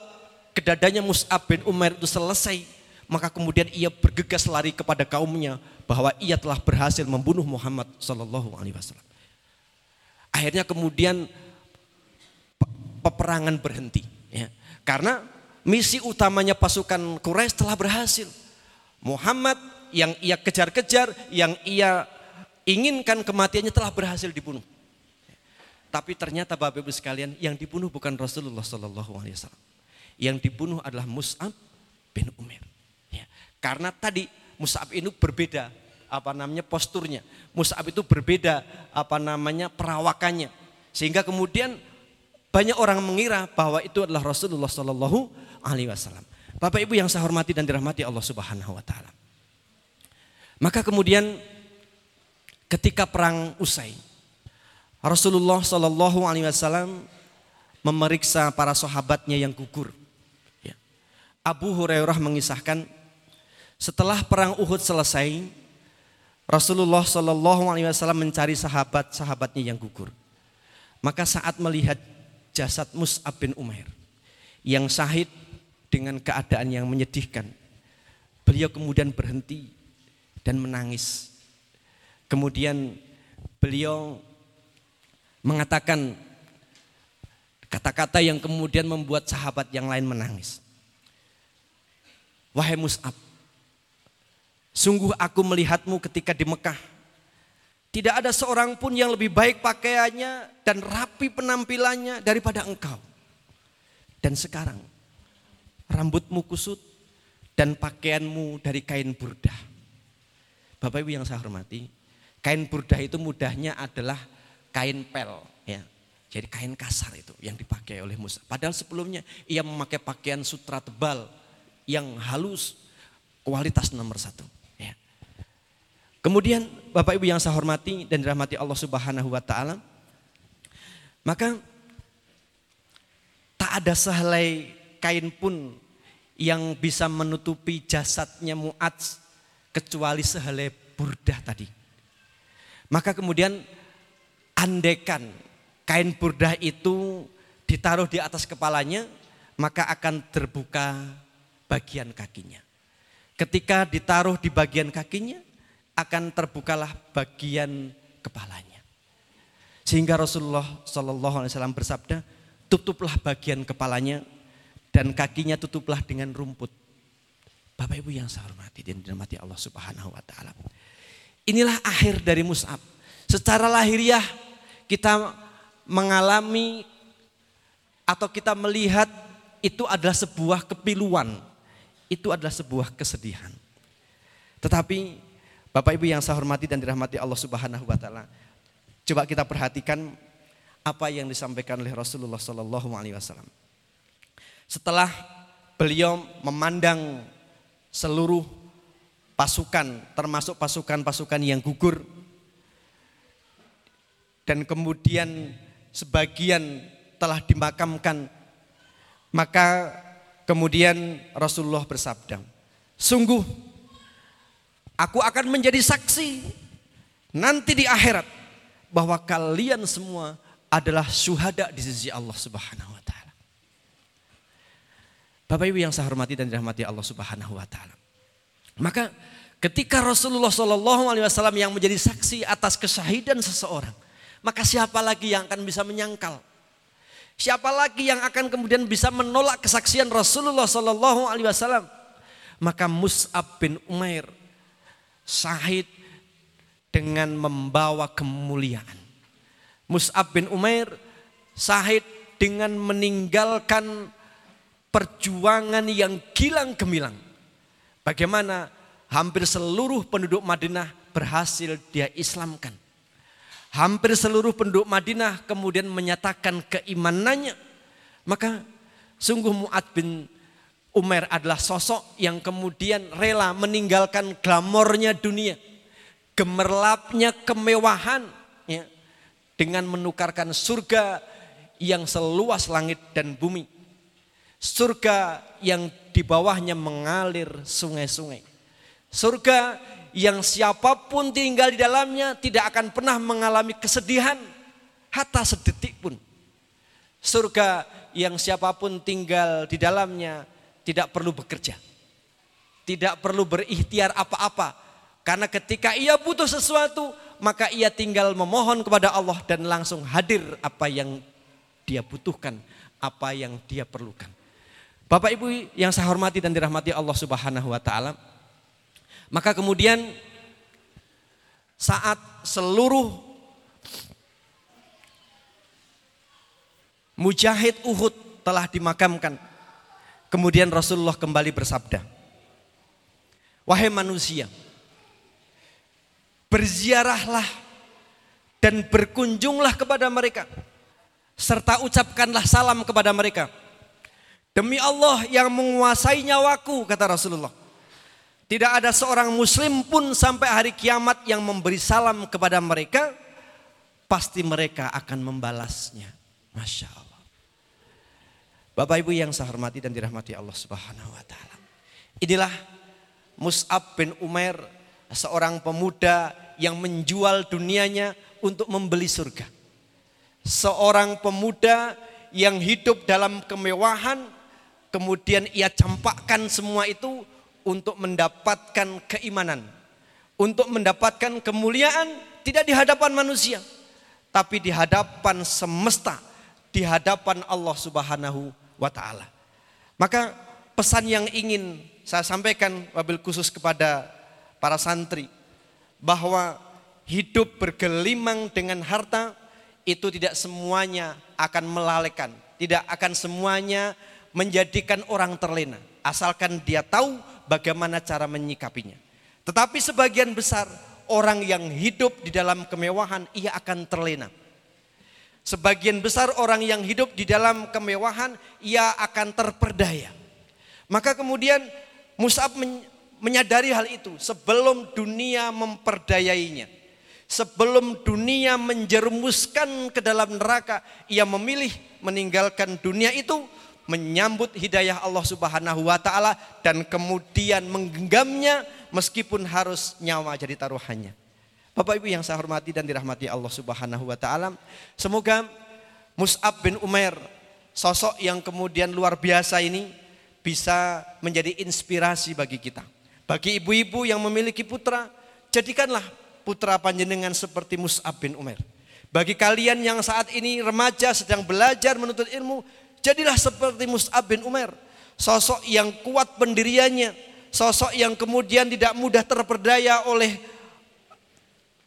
ke dadanya Mus'ab bin Umar itu selesai, maka kemudian ia bergegas lari kepada kaumnya bahwa ia telah berhasil membunuh Muhammad sallallahu alaihi wasallam. Akhirnya kemudian peperangan berhenti ya. Karena misi utamanya pasukan Quraisy telah berhasil. Muhammad yang ia kejar-kejar, yang ia inginkan kematiannya telah berhasil dibunuh. Tapi ternyata Bapak Ibu sekalian, yang dibunuh bukan Rasulullah Shallallahu Alaihi Wasallam. Yang dibunuh adalah Mus'ab bin Umar. Ya. Karena tadi Mus'ab itu berbeda apa namanya posturnya. Mus'ab itu berbeda apa namanya perawakannya. Sehingga kemudian banyak orang mengira bahwa itu adalah Rasulullah Shallallahu Alaihi Wasallam. Bapak Ibu yang saya hormati dan dirahmati Allah Subhanahu Wa Taala. Maka kemudian ketika perang usai, Rasulullah Shallallahu Alaihi Wasallam memeriksa para sahabatnya yang gugur. Ya. Abu Hurairah mengisahkan setelah perang Uhud selesai, Rasulullah Shallallahu Alaihi Wasallam mencari sahabat-sahabatnya yang gugur. Maka saat melihat jasad Mus'ab bin Umair yang syahid dengan keadaan yang menyedihkan, beliau kemudian berhenti dan menangis. Kemudian beliau mengatakan kata-kata yang kemudian membuat sahabat yang lain menangis. Wahai Mus'ab, sungguh aku melihatmu ketika di Mekah. Tidak ada seorang pun yang lebih baik pakaiannya dan rapi penampilannya daripada engkau. Dan sekarang rambutmu kusut dan pakaianmu dari kain burdah. Bapak Ibu yang saya hormati, kain burdah itu mudahnya adalah kain pel ya. Jadi kain kasar itu yang dipakai oleh Musa. Padahal sebelumnya ia memakai pakaian sutra tebal yang halus, kualitas nomor satu. Ya. Kemudian Bapak Ibu yang saya hormati dan dirahmati Allah Subhanahu Wa Taala, maka tak ada sehelai kain pun yang bisa menutupi jasadnya Mu'adz kecuali sehelai burdah tadi. Maka kemudian andekan kain burdah itu ditaruh di atas kepalanya, maka akan terbuka bagian kakinya. Ketika ditaruh di bagian kakinya, akan terbukalah bagian kepalanya. Sehingga Rasulullah Shallallahu Alaihi Wasallam bersabda, tutuplah bagian kepalanya dan kakinya tutuplah dengan rumput. Bapak Ibu yang saya hormati dan dirahmati Allah Subhanahu wa taala. Inilah akhir dari Mus'ab. Secara lahiriah kita mengalami atau kita melihat itu adalah sebuah kepiluan. Itu adalah sebuah kesedihan. Tetapi Bapak Ibu yang saya hormati dan dirahmati Allah Subhanahu wa taala, coba kita perhatikan apa yang disampaikan oleh Rasulullah sallallahu alaihi wasallam. Setelah beliau memandang seluruh pasukan termasuk pasukan-pasukan yang gugur dan kemudian sebagian telah dimakamkan. Maka kemudian Rasulullah bersabda, sungguh aku akan menjadi saksi nanti di akhirat bahwa kalian semua adalah syuhada di sisi Allah Subhanahu wa taala. Bapak Ibu yang saya hormati dan dirahmati Allah Subhanahu wa taala. Maka ketika Rasulullah Shallallahu alaihi wasallam yang menjadi saksi atas kesyahidan seseorang, maka siapa lagi yang akan bisa menyangkal? Siapa lagi yang akan kemudian bisa menolak kesaksian Rasulullah Sallallahu Alaihi Wasallam? Maka Mus'ab bin Umair syahid dengan membawa kemuliaan. Mus'ab bin Umair syahid dengan meninggalkan perjuangan yang gilang gemilang. Bagaimana hampir seluruh penduduk Madinah berhasil dia Islamkan. Hampir seluruh penduduk Madinah kemudian menyatakan keimanannya. Maka sungguh Mu'ad bin Umar adalah sosok yang kemudian rela meninggalkan glamornya dunia. Gemerlapnya kemewahan. Ya, dengan menukarkan surga yang seluas langit dan bumi. Surga yang di bawahnya mengalir sungai-sungai. Surga yang siapa pun tinggal di dalamnya tidak akan pernah mengalami kesedihan hatta sedetik pun. Surga yang siapa pun tinggal di dalamnya tidak perlu bekerja. Tidak perlu berikhtiar apa-apa. Karena ketika ia butuh sesuatu, maka ia tinggal memohon kepada Allah dan langsung hadir apa yang dia butuhkan, apa yang dia perlukan. Bapak Ibu yang saya hormati dan dirahmati Allah Subhanahu wa taala, maka kemudian saat seluruh mujahid Uhud telah dimakamkan, kemudian Rasulullah kembali bersabda, "Wahai manusia, berziarahlah dan berkunjunglah kepada mereka serta ucapkanlah salam kepada mereka." Demi Allah yang menguasai nyawaku, kata Rasulullah. Tidak ada seorang muslim pun sampai hari kiamat yang memberi salam kepada mereka. Pasti mereka akan membalasnya. Masya Allah. Bapak ibu yang saya hormati dan dirahmati Allah subhanahu wa ta'ala. Inilah Mus'ab bin Umair. Seorang pemuda yang menjual dunianya untuk membeli surga. Seorang pemuda yang hidup dalam kemewahan. Kemudian ia campakkan semua itu untuk mendapatkan keimanan, untuk mendapatkan kemuliaan tidak di hadapan manusia, tapi di hadapan semesta, di hadapan Allah Subhanahu wa taala. Maka pesan yang ingin saya sampaikan wabil khusus kepada para santri bahwa hidup bergelimang dengan harta itu tidak semuanya akan melalekan, tidak akan semuanya menjadikan orang terlena, asalkan dia tahu bagaimana cara menyikapinya. Tetapi sebagian besar orang yang hidup di dalam kemewahan ia akan terlena. Sebagian besar orang yang hidup di dalam kemewahan ia akan terperdaya. Maka kemudian Mus'ab menyadari hal itu sebelum dunia memperdayainya. Sebelum dunia menjerumuskan ke dalam neraka, ia memilih meninggalkan dunia itu menyambut hidayah Allah Subhanahu wa taala dan kemudian menggenggamnya meskipun harus nyawa jadi taruhannya. Bapak Ibu yang saya hormati dan dirahmati Allah Subhanahu wa taala, semoga Mus'ab bin Umair sosok yang kemudian luar biasa ini bisa menjadi inspirasi bagi kita. Bagi ibu-ibu yang memiliki putra, jadikanlah putra panjenengan seperti Mus'ab bin Umar. Bagi kalian yang saat ini remaja sedang belajar menuntut ilmu, jadilah seperti Mus'ab bin Umar. Sosok yang kuat pendiriannya, sosok yang kemudian tidak mudah terperdaya oleh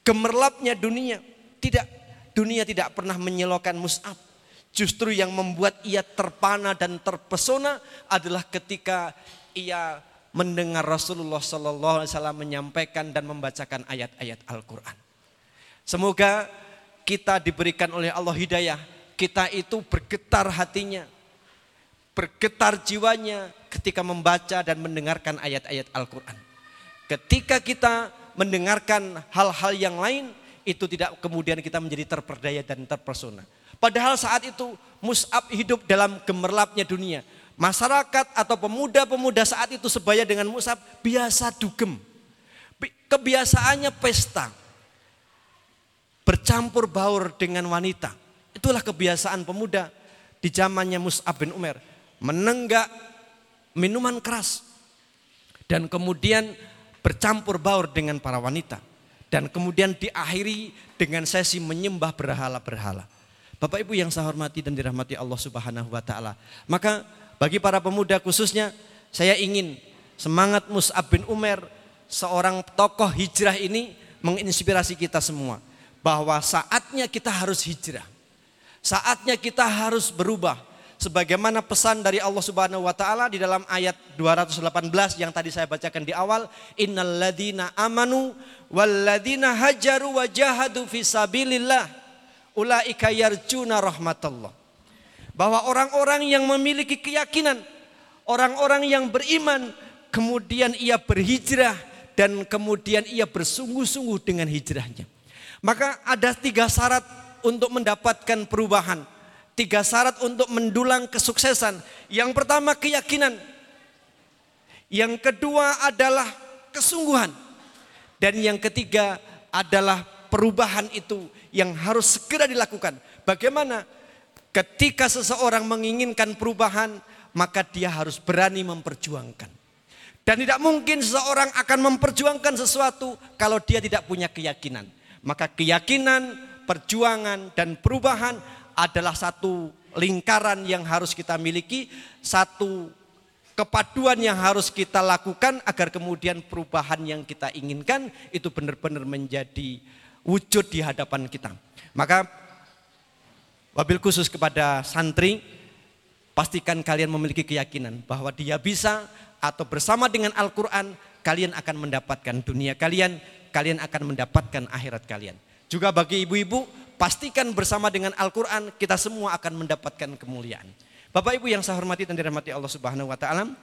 gemerlapnya dunia. Tidak, dunia tidak pernah menyelokan Mus'ab. Justru yang membuat ia terpana dan terpesona adalah ketika ia mendengar Rasulullah Sallallahu Alaihi Wasallam menyampaikan dan membacakan ayat-ayat Al-Quran. Semoga kita diberikan oleh Allah hidayah, kita itu bergetar hatinya, bergetar jiwanya ketika membaca dan mendengarkan ayat-ayat Al-Quran. Ketika kita mendengarkan hal-hal yang lain, itu tidak kemudian kita menjadi terperdaya dan terpesona. Padahal saat itu Mus'ab hidup dalam gemerlapnya dunia Masyarakat atau pemuda-pemuda saat itu sebaya dengan Musab biasa dugem. Kebiasaannya pesta. Bercampur baur dengan wanita. Itulah kebiasaan pemuda di zamannya Mus'ab bin Umar. Menenggak minuman keras. Dan kemudian bercampur baur dengan para wanita. Dan kemudian diakhiri dengan sesi menyembah berhala-berhala. Bapak Ibu yang saya hormati dan dirahmati Allah Subhanahu wa taala. Maka bagi para pemuda khususnya, saya ingin semangat Mus'ab bin Umar, seorang tokoh hijrah ini menginspirasi kita semua. Bahwa saatnya kita harus hijrah. Saatnya kita harus berubah. Sebagaimana pesan dari Allah Subhanahu wa taala di dalam ayat 218 yang tadi saya bacakan di awal, innalladzina amanu walladzina hajaru wajahadu fi sabilillah ulaika yarjuna rahmatullah bahwa orang-orang yang memiliki keyakinan, orang-orang yang beriman, kemudian ia berhijrah dan kemudian ia bersungguh-sungguh dengan hijrahnya. Maka ada tiga syarat untuk mendapatkan perubahan. Tiga syarat untuk mendulang kesuksesan. Yang pertama keyakinan. Yang kedua adalah kesungguhan. Dan yang ketiga adalah perubahan itu yang harus segera dilakukan. Bagaimana? Ketika seseorang menginginkan perubahan, maka dia harus berani memperjuangkan. Dan tidak mungkin seseorang akan memperjuangkan sesuatu kalau dia tidak punya keyakinan. Maka keyakinan, perjuangan, dan perubahan adalah satu lingkaran yang harus kita miliki, satu kepaduan yang harus kita lakukan agar kemudian perubahan yang kita inginkan itu benar-benar menjadi wujud di hadapan kita. Maka Wabil khusus kepada santri, pastikan kalian memiliki keyakinan bahwa dia bisa atau bersama dengan Al-Quran, kalian akan mendapatkan dunia kalian, kalian akan mendapatkan akhirat kalian. Juga bagi ibu-ibu, pastikan bersama dengan Al-Quran, kita semua akan mendapatkan kemuliaan. Bapak Ibu yang saya hormati dan dirahmati Allah Subhanahu wa taala,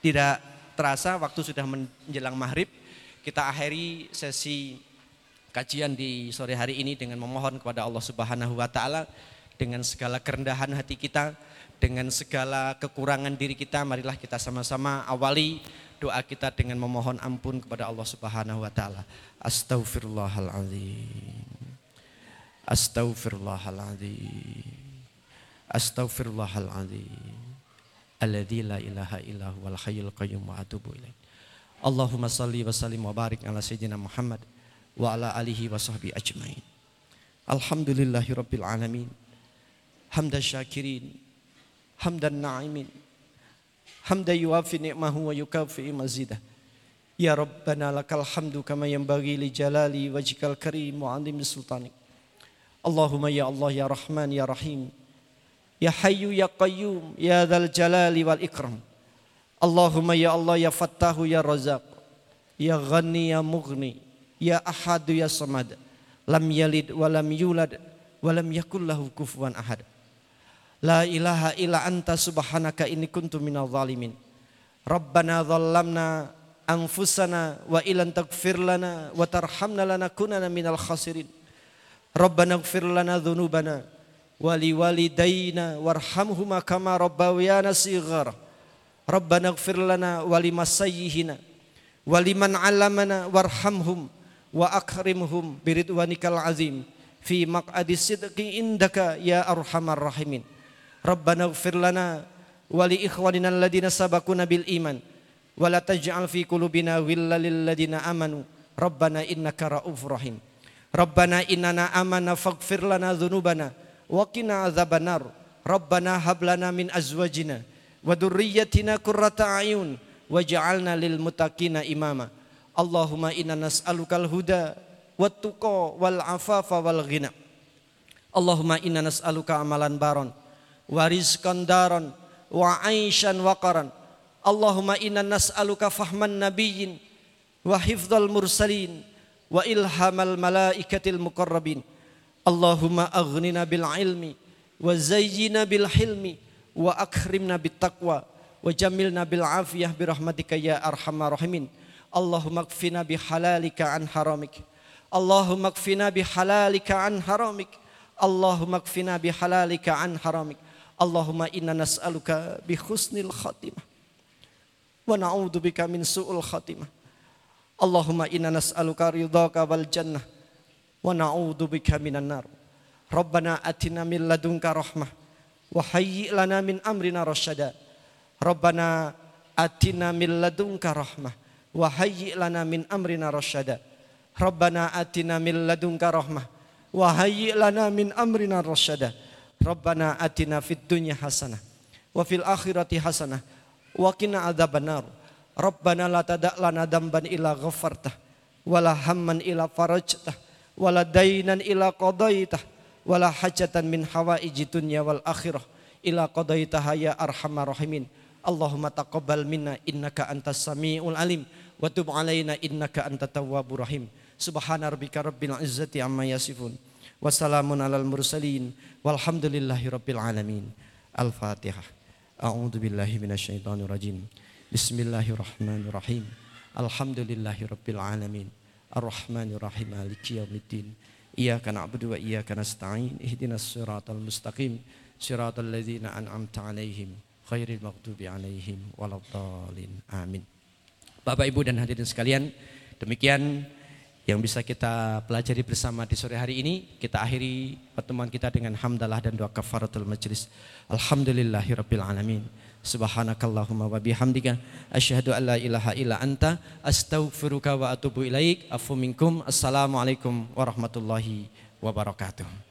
tidak terasa waktu sudah menjelang maghrib. Kita akhiri sesi kajian di sore hari ini dengan memohon kepada Allah Subhanahu wa taala dengan segala kerendahan hati kita, dengan segala kekurangan diri kita, marilah kita sama-sama awali doa kita dengan memohon ampun kepada Allah Subhanahu wa taala. Astaghfirullahaladzim. Astaghfirullahaladzim. Astaghfirullahaladzim. Alladzi la ilaha illa huwal hayyul qayyum wa atubu ilaih. Allahumma salli wa sallim wa barik ala sayyidina Muhammad wa ala alihi wa sahbihi ajmain. Alhamdulillahi Rabbil Alamin Hamdan syakirin Hamdan na'imin. Hamdan yuafi ni'mahu wa yukafi mazidah. Ya Rabbana lakal hamdu kama yanbaghi li jalali wajhikal karim wa 'azimi sultanik. Allahumma ya Allah ya Rahman ya Rahim. Ya Hayyu ya Qayyum ya Dzal Jalali wal Ikram. Allahumma ya Allah ya Fattahu ya Razaq ya Ghani ya Mughni. Ya Ahadu ya Samad. Lam yalid wa lam yulad wa lam yakul lahu kufuwan ahad La ilaha illa anta subhanaka inni kuntu minal zalimin Rabbana dhallamna anfusana wa ilan taghfir lana wa tarhamna lanakunana minal khasirin Rabbana ighfir lana dhunubana wa liwalidayna warhamhuma kama rabbawiyana sighara Rabbana ighfir lana wa limasayyihina wa liman 'allamana warhamhum wa akrimhum biridwanikal azim fi maq'adi sidqi indaka ya arhamar rahimin Rabbana ighfir lana wa li iman. Wa la taj'al fi qulubina amanu. Rabbana innaka raufur Rabbana innana amana faghfir lana dhunubana Rabbana hab min azwajina wa a'yun waj'alna lil imama. Allahumma inna nas'alukal huda wat tuqa wal ghina. Amalan baron wa daron wa aishan waqaran. Allahumma inna nas'aluka fahman nabiyyin wa hifdzal mursalin wa ilhamal malaikatil muqarrabin. Allahumma aghnina bil ilmi wa zayyina bil hilmi wa akrimna bit taqwa wa jamilna bil afiyah bi rahmatika ya arhamar rahimin. Allahumma kfina bi halalika an haramik. Allahumma kfina bi halalika an haramik. Allahumma kfina bi halalika an haramik Allahumma inna nas'aluka bi husnil khatimah. Wa na'udzu bika min su'ul khatimah. Allahumma inna nas'aluka ridhaka wal jannah. Wa na'udzu bika minan nar. Rabbana atina min ladunka rahmah. Wa hayyi lana min amrina rasyada Rabbana atina min ladunka rahmah. Wa hayyi lana min amrina rasyada Rabbana atina min ladunka rahmah. Wa hayyi lana min amrina rasyada Rabbana atina fid dunya hasanah wa fil akhirati hasanah wa qina adzabannar. Rabbana la tada' lana damban ila ghafartah wala hamman ila farajtah wala dainan ila qadaitah wala hajatan min hawaiji dunya wal akhirah ila qadaitaha ya arhamar rahimin. Allahumma taqabbal minna innaka antas samiul alim wa tub alaina innaka antat tawwabur rahim. Subhana rabbika rabbil izzati amma yasifun wa salamun alal mursalin. Walhamdulillahi rabbil alamin. Al-fatihah. A'udzu billahi minasyaitonir rajim. Bismillahirrahmanirrahim. Alhamdulillahi rabbil alamin. Arrahmanir rahim maliki yaumiddin. Iyyaka na'budu wa iyyaka nasta'in. Ihdinas siratal mustaqim. Siratal ladzina an'amta alaihim. Khairil maghdubi alaihim waladdallin. Amin. Bapak Ibu dan hadirin sekalian, demikian yang bisa kita pelajari bersama di sore hari ini. Kita akhiri pertemuan kita dengan hamdalah dan doa kafaratul majlis. Alhamdulillahirabbil alamin. Subhanakallahumma wa bihamdika asyhadu an la ilaha illa anta astaghfiruka wa atubu ilaik. Afu minkum. Assalamualaikum warahmatullahi wabarakatuh.